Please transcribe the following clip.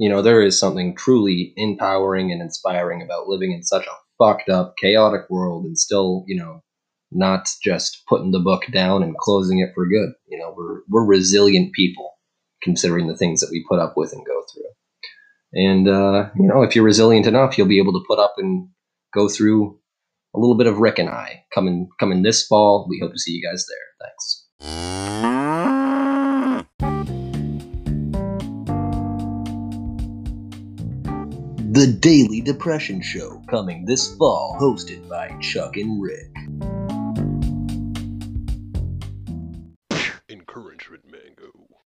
you know, there is something truly empowering and inspiring about living in such a fucked up, chaotic world and still, you know, not just putting the book down and closing it for good. You know, we're we're resilient people considering the things that we put up with and go through. And uh, you know, if you're resilient enough, you'll be able to put up and go through a little bit of Rick and I coming coming this fall. We hope to see you guys there. Thanks. The Daily Depression Show, coming this fall, hosted by Chuck and Rick. Encouragement Mango.